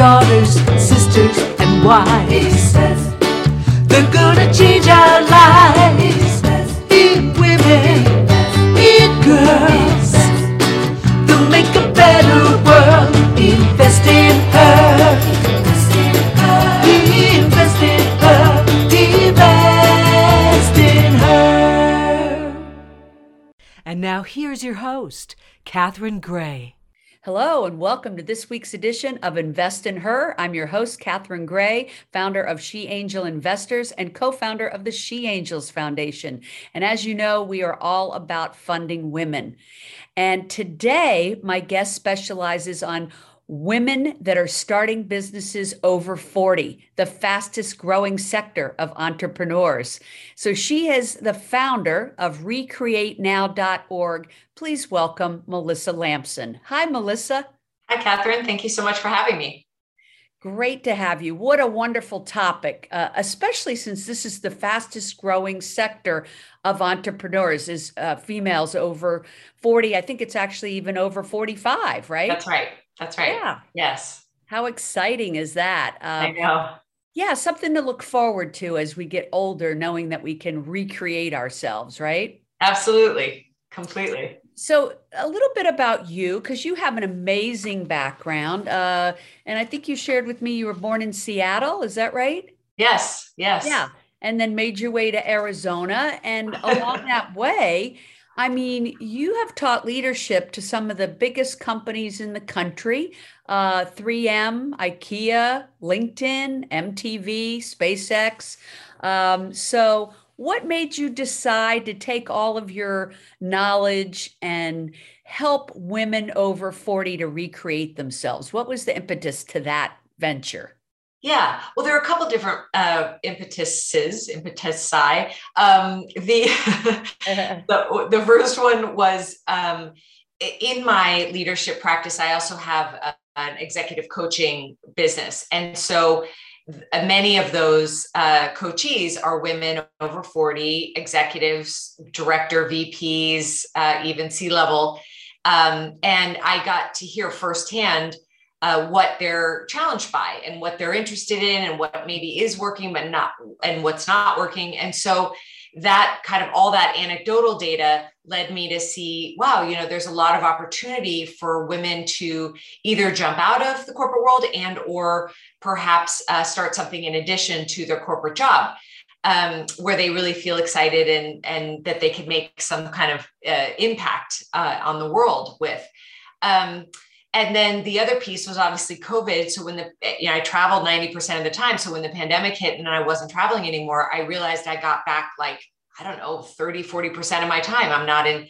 daughters, sisters, and wives. They're gonna change our lives. In women, in girls. They'll make a better world. Invest in her. Invest in her. Invest in her. And now here's your host, Catherine Gray. Hello, and welcome to this week's edition of Invest in Her. I'm your host, Catherine Gray, founder of She Angel Investors and co founder of the She Angels Foundation. And as you know, we are all about funding women. And today, my guest specializes on women that are starting businesses over 40, the fastest growing sector of entrepreneurs. So she is the founder of recreatenow.org. Please welcome Melissa Lamson. Hi, Melissa. Hi, Catherine. Thank you so much for having me. Great to have you. What a wonderful topic, uh, especially since this is the fastest growing sector of entrepreneurs is uh, females over 40. I think it's actually even over 45, right? That's right. That's right. Yeah. Yes. How exciting is that? Um, I know. Yeah, something to look forward to as we get older, knowing that we can recreate ourselves, right? Absolutely. Completely. So, a little bit about you, because you have an amazing background. Uh, and I think you shared with me you were born in Seattle. Is that right? Yes. Yes. Yeah. And then made your way to Arizona. And along that way, I mean, you have taught leadership to some of the biggest companies in the country uh, 3M, IKEA, LinkedIn, MTV, SpaceX. Um, so, what made you decide to take all of your knowledge and help women over 40 to recreate themselves? What was the impetus to that venture? Yeah, well, there are a couple different uh, impetuses, impetusi. Um, the, the the first one was um, in my leadership practice. I also have a, an executive coaching business, and so many of those uh, coachees are women over 40 executives director vps uh, even c level um, and i got to hear firsthand uh, what they're challenged by and what they're interested in and what maybe is working but not and what's not working. And so that kind of all that anecdotal data led me to see wow you know there's a lot of opportunity for women to either jump out of the corporate world and or perhaps uh, start something in addition to their corporate job um, where they really feel excited and and that they can make some kind of uh, impact uh, on the world with. Um, and then the other piece was obviously covid. So when the you know i traveled 90% of the time. So when the pandemic hit and i wasn't traveling anymore i realized i got back like i don't know 30 40% of my time. I'm not in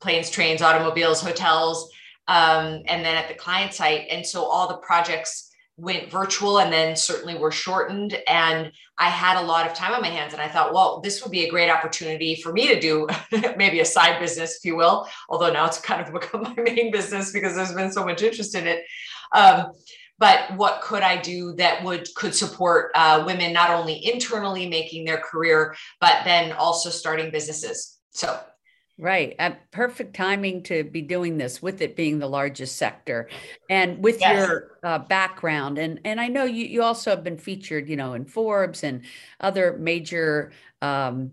planes trains automobiles hotels um, and then at the client site. And so all the projects went virtual and then certainly were shortened. And i had a lot of time on my hands and i thought well this would be a great opportunity for me to do maybe a side business if you will although now it's kind of become my main business because there's been so much interest in it. Um, but what could i do that would could support uh, women not only internally making their career but then also starting businesses? So Right. At perfect timing to be doing this with it being the largest sector and with yes. your uh, background. And, and I know you, you also have been featured, you know, in Forbes and other major um,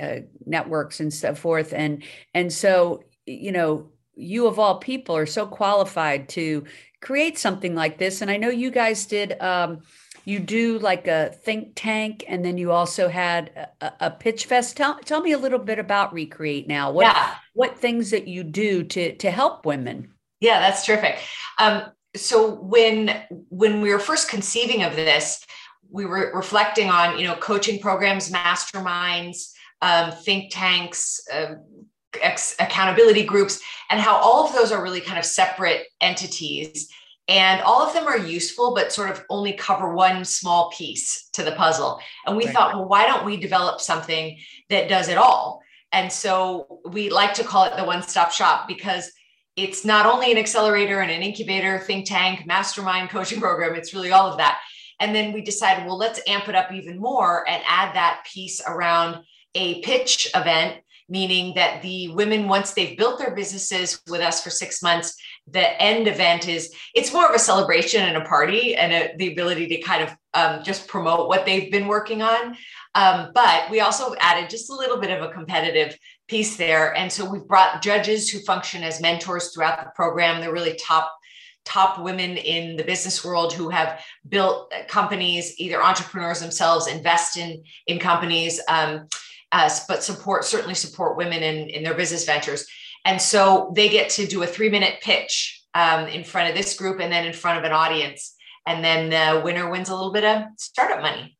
uh, networks and so forth. And, and so, you know, you of all people are so qualified to create something like this. And I know you guys did, um, you do like a think tank and then you also had a, a pitch fest. Tell, tell me a little bit about recreate now. What yeah. what things that you do to to help women? Yeah that's terrific. Um, so when when we were first conceiving of this we were reflecting on you know coaching programs masterminds um, think tanks uh, accountability groups and how all of those are really kind of separate entities and all of them are useful but sort of only cover one small piece to the puzzle. And we right. thought well why don't we develop something that does it all? And so we like to call it the one stop shop because it's not only an accelerator and an incubator think tank mastermind coaching program it's really all of that. And then we decided well let's amp it up even more and add that piece around a pitch event meaning that the women, once they've built their businesses with us for six months, the end event is it's more of a celebration and a party and a, the ability to kind of um, just promote what they've been working on. Um, but we also added just a little bit of a competitive piece there. And so we've brought judges who function as mentors throughout the program. They're really top top women in the business world who have built companies, either entrepreneurs themselves, invest in in companies, um, uh, but support certainly support women in in their business ventures. And so they get to do a three minute pitch um, in front of this group and then in front of an audience, and then the winner wins a little bit of startup money.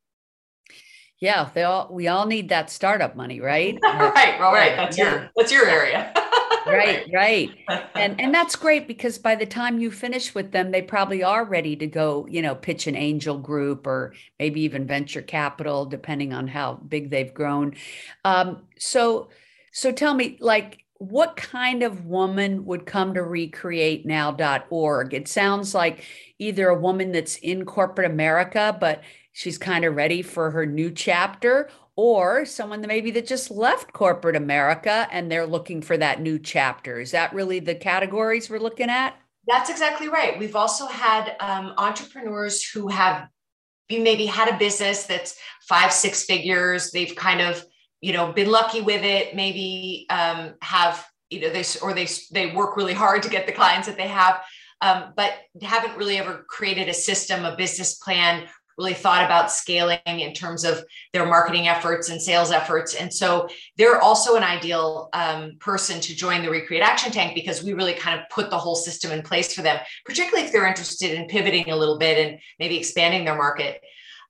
Yeah, they all we all need that startup money, right? right, well, right. That's yeah. your that's your area. right, right. And and that's great because by the time you finish with them, they probably are ready to go, you know, pitch an angel group or maybe even venture capital, depending on how big they've grown. Um, so so tell me, like what kind of woman would come to recreatenow.org? It sounds like either a woman that's in corporate America, but she's kind of ready for her new chapter or someone that maybe that just left corporate America and they're looking for that new chapter. Is that really the categories we're looking at? That's exactly right. We've also had um, entrepreneurs who have maybe had a business that's five, six figures. They've kind of, you know, been lucky with it. Maybe um, have, you know, this or they they work really hard to get the clients that they have, um, but haven't really ever created a system, a business plan, really thought about scaling in terms of their marketing efforts and sales efforts. And so they're also an ideal um, person to join the Recreate Action Tank because we really kind of put the whole system in place for them, particularly if they're interested in pivoting a little bit and maybe expanding their market.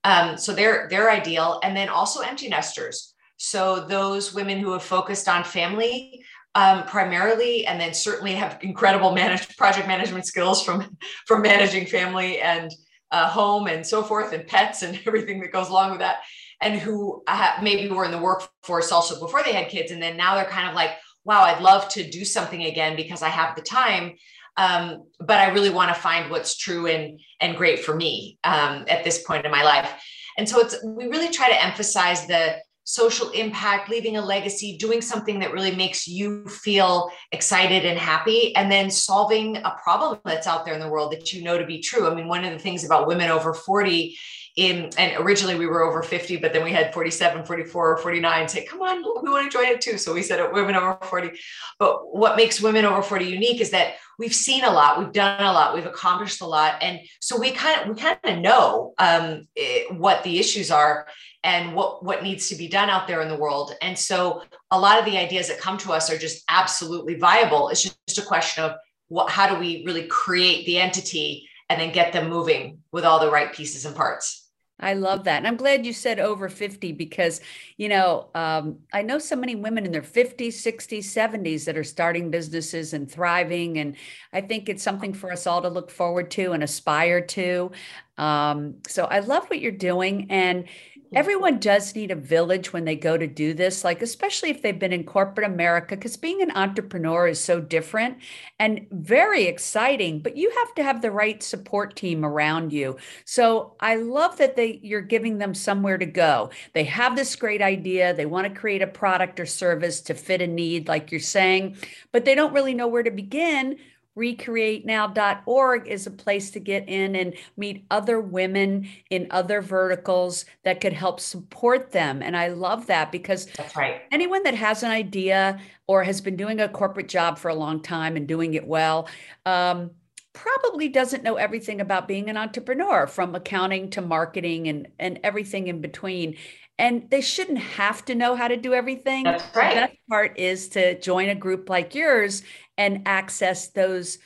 Um, so they're they're ideal. And then also empty nesters. So those women who have focused on family um, primarily, and then certainly have incredible managed project management skills from from managing family and uh, home and so forth, and pets and everything that goes along with that, and who uh, maybe were in the workforce also before they had kids, and then now they're kind of like, wow, I'd love to do something again because I have the time. Um, but I really want to find what's true and and great for me um, at this point in my life. And so it's we really try to emphasize the social impact, leaving a legacy, doing something that really makes you feel excited and happy, and then solving a problem that's out there in the world that you know to be true. I mean, one of the things about women over 40 in, and originally we were over 50, but then we had 47, 44, 49 say, come on, we want to join it too. So we said women over 40. But what makes women over 40 unique is that we've seen a lot, we've done a lot, we've accomplished a lot. And so we kind of, we kind of know um, it, what the issues are and what what needs to be done out there in the world and so a lot of the ideas that come to us are just absolutely viable it's just a question of what how do we really create the entity and then get them moving with all the right pieces and parts I love that. And I'm glad you said over 50 because, you know, um, I know so many women in their 50s, 60s, 70s that are starting businesses and thriving. And I think it's something for us all to look forward to and aspire to. Um, so I love what you're doing. And everyone mm-hmm. does need a village when they go to do this like especially if they've been in corporate america because being an entrepreneur is so different and very exciting but you have to have the right support team around you. So i love that they you're giving them somewhere to go. They have this great idea they want to create a product or service to fit a need like you're saying but they don't really know where to begin recreatenow.org is a place to get in and meet other women in other verticals that could help support them. And i love that because that's right. anyone that has an idea or has been doing a corporate job for a long time and doing it well um, probably doesn't know everything about being an entrepreneur from accounting to marketing and, and everything in between and they shouldn't have to know how to do everything. That's right. The best part is to join a group like yours and access those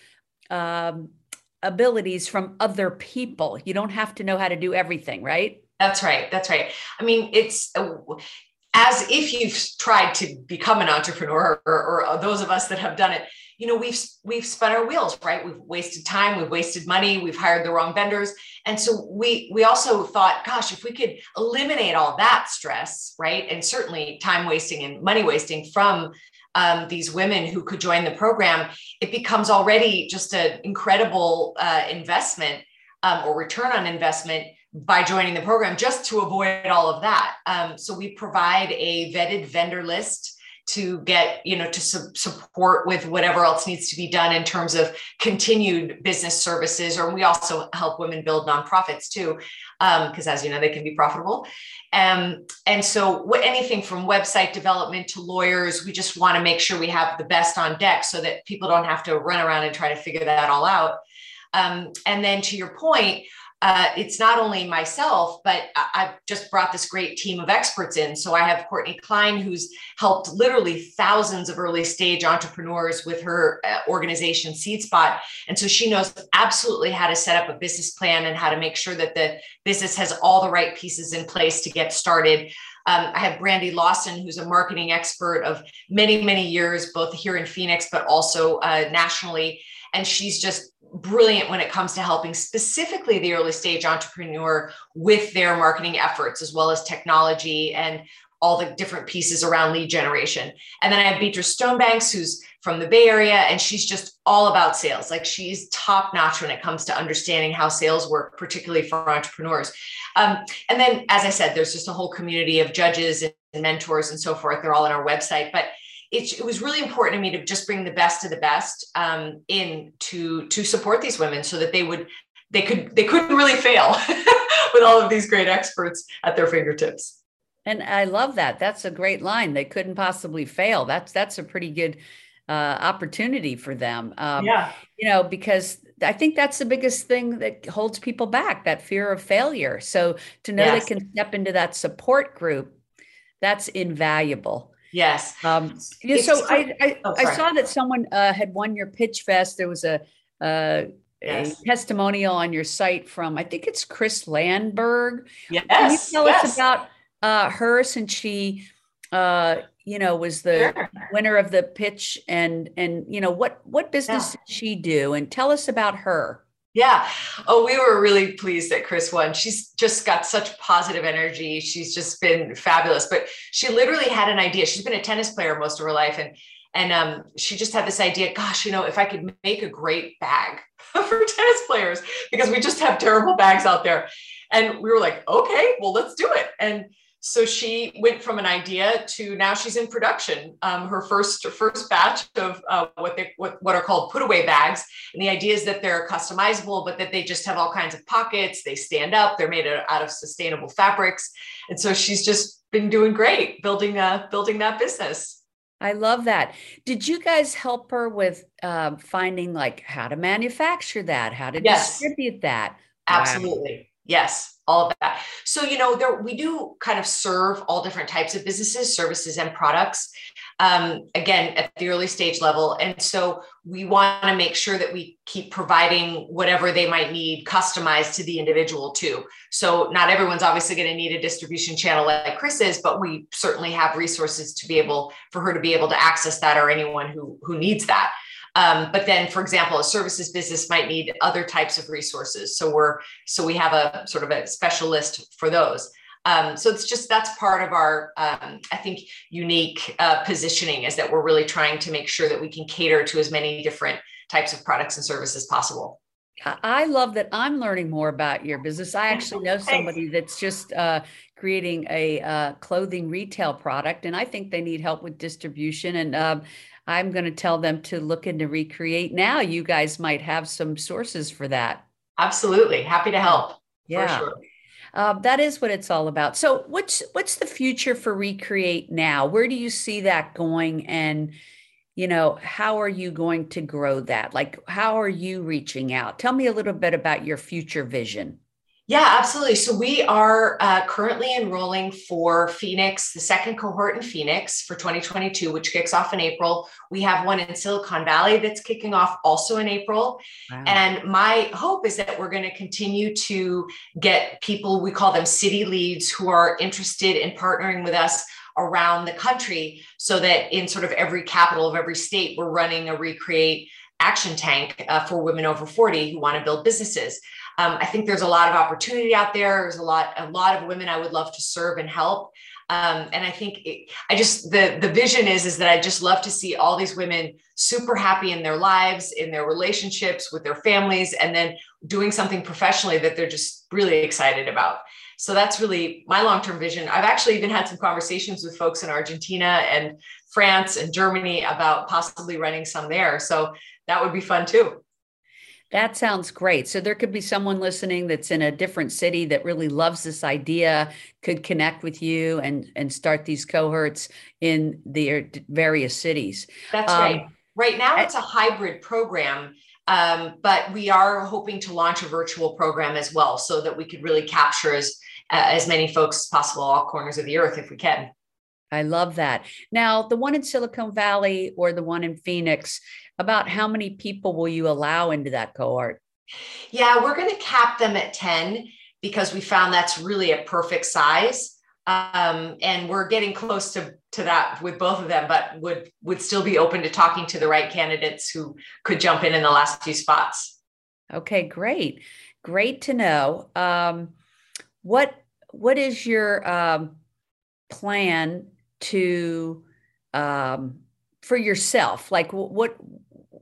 um, abilities from other people. You don't have to know how to do everything, right? That's right. That's right. I mean, it's uh, as if you've tried to become an entrepreneur, or, or, or those of us that have done it you know we've we've spun our wheels right? We've wasted time we've wasted money we've hired the wrong vendors. And so we we also thought gosh if we could eliminate all that stress right? And certainly time wasting and money wasting from um, these women who could join the program it becomes already just an incredible uh, investment um, or return on investment by joining the program just to avoid all of that. Um, so we provide a vetted vendor list to get you know to su- support with whatever else needs to be done in terms of continued business services or we also help women build nonprofits too because um, as you know they can be profitable. Um, and so what, anything from website development to lawyers we just want to make sure we have the best on deck so that people don't have to run around and try to figure that all out. Um, and then to your point uh, it's not only myself, but I've just brought this great team of experts in. So I have Courtney Klein, who's helped literally thousands of early stage entrepreneurs with her uh, organization SeedSpot. And so she knows absolutely how to set up a business plan and how to make sure that the business has all the right pieces in place to get started. Um, I have Brandy Lawson, who's a marketing expert of many, many years, both here in Phoenix, but also uh, nationally. And she's just brilliant when it comes to helping specifically the early stage entrepreneur with their marketing efforts as well as technology and all the different pieces around lead generation. And then I have Beatrice Stonebanks, who's from the Bay Area, and she's just all about sales. Like she's top notch when it comes to understanding how sales work, particularly for entrepreneurs. Um, and then, as I said, there's just a whole community of judges and mentors and so forth. They're all on our website. But it, it, was really important to me to just bring the best of the best um, in to to support these women so that they would they could they couldn't really fail with all of these great experts at their fingertips. And i love that. That's a great line. They couldn't possibly fail. That's that's a pretty good uh, opportunity for them. Um, yeah. you know because i think that's the biggest thing that holds people back that fear of failure. So to know yes. they can step into that support group that's invaluable Yes. Um, yeah, so I, I, oh, I, saw that someone uh, had won your pitch fest. There was a, uh, yes. a testimonial on your site from, I think it's Chris Landberg. Yes. Can you tell yes. us about uh, her since she, uh, you know, was the sure. winner of the pitch and, and, you know, what, what business yeah. did she do? And tell us about her. Yeah. Oh, we were really pleased that Chris won. She's just got such positive energy. She's just been fabulous. But she literally had an idea. She's been a tennis player most of her life. And and um, she just had this idea, gosh, you know, if I could make a great bag for tennis players, because we just have terrible bags out there. And we were like, okay, well, let's do it. And so she went from an idea to now she's in production. Um, her first first batch of uh, what they what, what are called put away bags, and the idea is that they're customizable, but that they just have all kinds of pockets. They stand up. They're made out of sustainable fabrics, and so she's just been doing great building uh, building that business. I love that. Did you guys help her with uh, finding like how to manufacture that, how to yes. distribute that? Absolutely. Wow. Yes all of that. So, you know, there we do kind of serve all different types of businesses, services, and products. Um, again, at the early stage level. And so we want to make sure that we keep providing whatever they might need customized to the individual too. So not everyone's obviously going to need a distribution channel like Chris is, but we certainly have resources to be able for her to be able to access that or anyone who who needs that. Um, but then, for example, a services business might need other types of resources. So we're so we have a sort of a specialist for those. Um, so it's just that's part of our, um, I think, unique uh, positioning is that we're really trying to make sure that we can cater to as many different types of products and services possible. I love that I'm learning more about your business. I actually know somebody that's just uh, creating a uh, clothing retail product, and I think they need help with distribution. And um, I'm going to tell them to look into Recreate now. You guys might have some sources for that. Absolutely. Happy to help. Yeah. Sure. Uh, that is what it's all about. So, what's what's the future for Recreate now? Where do you see that going? And you know, how are you going to grow that? Like, how are you reaching out? Tell me a little bit about your future vision. Yeah, absolutely. So we are uh, currently enrolling for Phoenix, the second cohort in Phoenix for 2022, which kicks off in April. We have one in Silicon Valley that's kicking off also in April. Wow. And my hope is that we're going to continue to get people, we call them city leads, who are interested in partnering with us around the country so that in sort of every capital of every state, we're running a Recreate action tank uh, for women over 40 who want to build businesses. Um, I think there's a lot of opportunity out there. There's a lot, a lot of women I would love to serve and help. Um, and I think it, I just the the vision is is that I just love to see all these women super happy in their lives, in their relationships with their families, and then doing something professionally that they're just really excited about. So that's really my long term vision. I've actually even had some conversations with folks in Argentina and France and Germany about possibly running some there. So that would be fun too. That sounds great. So there could be someone listening that's in a different city that really loves this idea, could connect with you and and start these cohorts in their various cities. That's um, right. Right now, it's a hybrid program, um, but we are hoping to launch a virtual program as well, so that we could really capture as uh, as many folks as possible, all corners of the earth, if we can. I love that. Now, the one in Silicon Valley or the one in Phoenix, about how many people will you allow into that cohort? Yeah, we're going to cap them at 10 because we found that's really a perfect size. Um, and we're getting close to, to that with both of them, but would would still be open to talking to the right candidates who could jump in in the last few spots. Okay, great, great to know. Um, what what is your um, plan to um, for yourself? Like what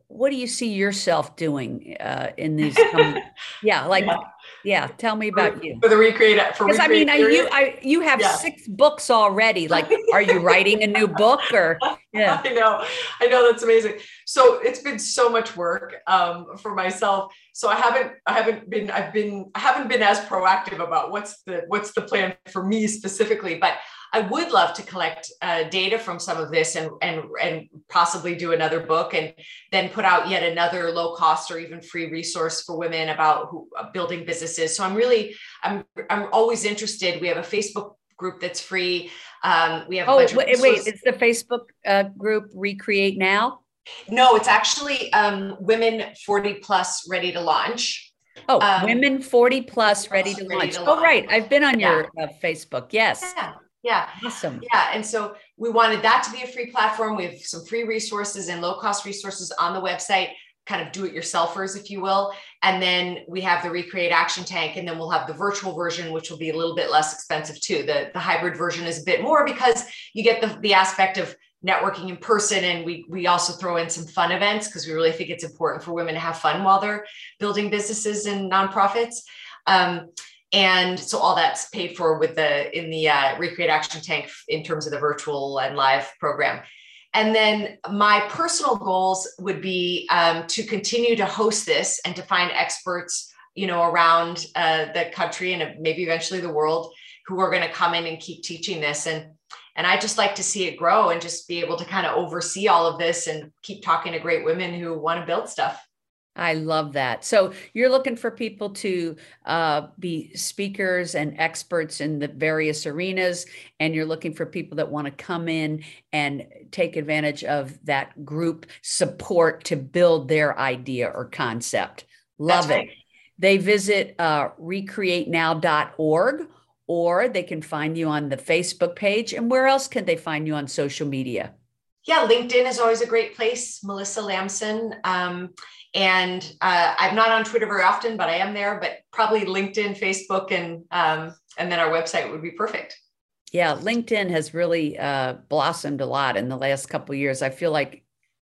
what do you see yourself doing uh, in these? Coming, yeah, like yeah. Yeah. Tell me about you for the recreate. For because I mean, I, you I, you have yeah. six books already. Like, are you writing a new book or? Yeah, I know, I know that's amazing. So it's been so much work um, for myself. So I haven't I haven't been I've been I haven't been as proactive about what's the what's the plan for me specifically, but I would love to collect uh, data from some of this and, and, and possibly do another book and then put out yet another low cost or even free resource for women about who, uh, building businesses. So I'm really, I'm, I'm always interested. We have a Facebook group that's free. Um, we have oh wait, wait, it's the Facebook uh, group Recreate Now. No, it's actually um, women 40 plus ready to launch. Oh, um, women 40 plus ready to, ready launch. to launch. Oh, right. I've been on yeah. your uh, Facebook. Yes. Yeah. Yeah. Awesome. Yeah. And so we wanted that to be a free platform. We have some free resources and low cost resources on the website, kind of do it yourselfers, if you will. And then we have the Recreate Action Tank, and then we'll have the virtual version, which will be a little bit less expensive too. The, the hybrid version is a bit more because you get the, the aspect of networking in person and we we also throw in some fun events because we really think it's important for women to have fun while they're building businesses and nonprofits um, and so all that's paid for with the in the uh, recreate action tank in terms of the virtual and live program. And then my personal goals would be um, to continue to host this and to find experts you know around uh, the country and maybe eventually the world who are going to come in and keep teaching this. And and i just like to see it grow and just be able to kind of oversee all of this and keep talking to great women who want to build stuff I love that. So you're looking for people to uh, be speakers and experts in the various arenas, and you're looking for people that want to come in and take advantage of that group support to build their idea or concept. Love That's it. Right. They visit uh, recreatenow.org or they can find you on the Facebook page. And where else can they find you on social media? Yeah, LinkedIn is always a great place. Melissa Lamson. Um, and uh, I'm not on Twitter very often, but I am there. But probably LinkedIn, Facebook, and um, and then our website would be perfect. Yeah, LinkedIn has really uh, blossomed a lot in the last couple years. I feel like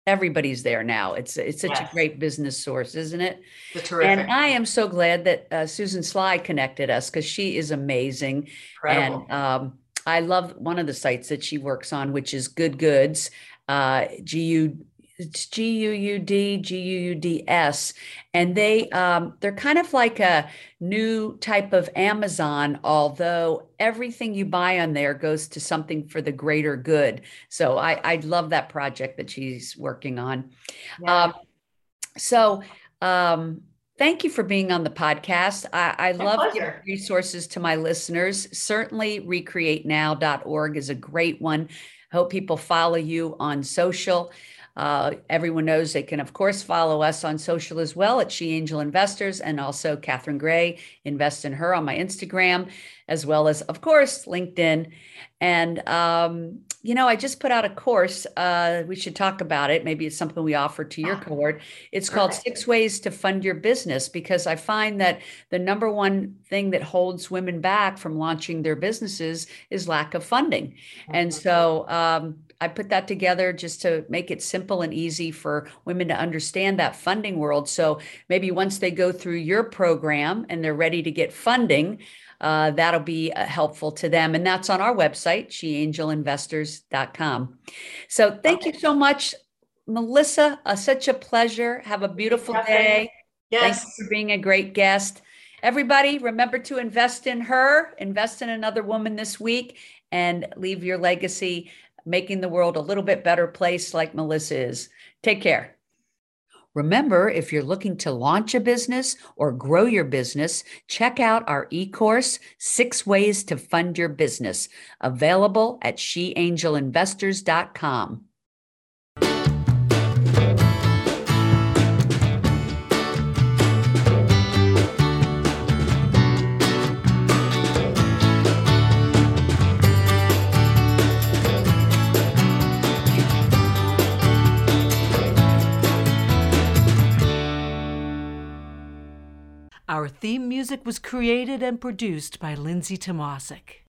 everybody's there now. It's it's such yes. a great business source, isn't it? terrific. And I am so glad that uh, Susan Sly connected us because she is amazing. Incredible. And um, I love one of the sites that she works on, which is Good Goods, uh, G U it's G U U D G U U D S, and they um, they're kind of like a new type of Amazon, although everything you buy on there goes to something for the greater good. So I I love that project that she's working on. Yeah. Um, so um, thank you for being on the podcast. I, I love giving resources to my listeners. Certainly, recreatenow.org is a great one. Hope people follow you on social. Uh, everyone knows they can, of course, follow us on social as well at She Angel Investors and also Catherine Gray. Invest in her on my Instagram, as well as, of course, LinkedIn. And, um, you know, I just put out a course. Uh, we should talk about it. Maybe it's something we offer to your ah, cohort. It's called Six Ways to Fund Your Business because I find that the number one thing that holds women back from launching their businesses is lack of funding. And mm-hmm. so, um, I put that together just to make it simple and easy for women to understand that funding world. So maybe once they go through your program and they're ready to get funding, uh, that'll be uh, helpful to them. And that's on our website, sheangelinvestors.com. So thank okay. you so much, Melissa. Uh, such a pleasure. Have a beautiful day. Yes. Thanks for being a great guest. Everybody, remember to invest in her, invest in another woman this week, and leave your legacy making the world a little bit better place like Melissa is. Take care. Remember, if you're looking to launch a business or grow your business, check out our e course, Six Ways to Fund Your Business, available at sheangelinvestors.com. theme music was created and produced by Lindsay Tomasic.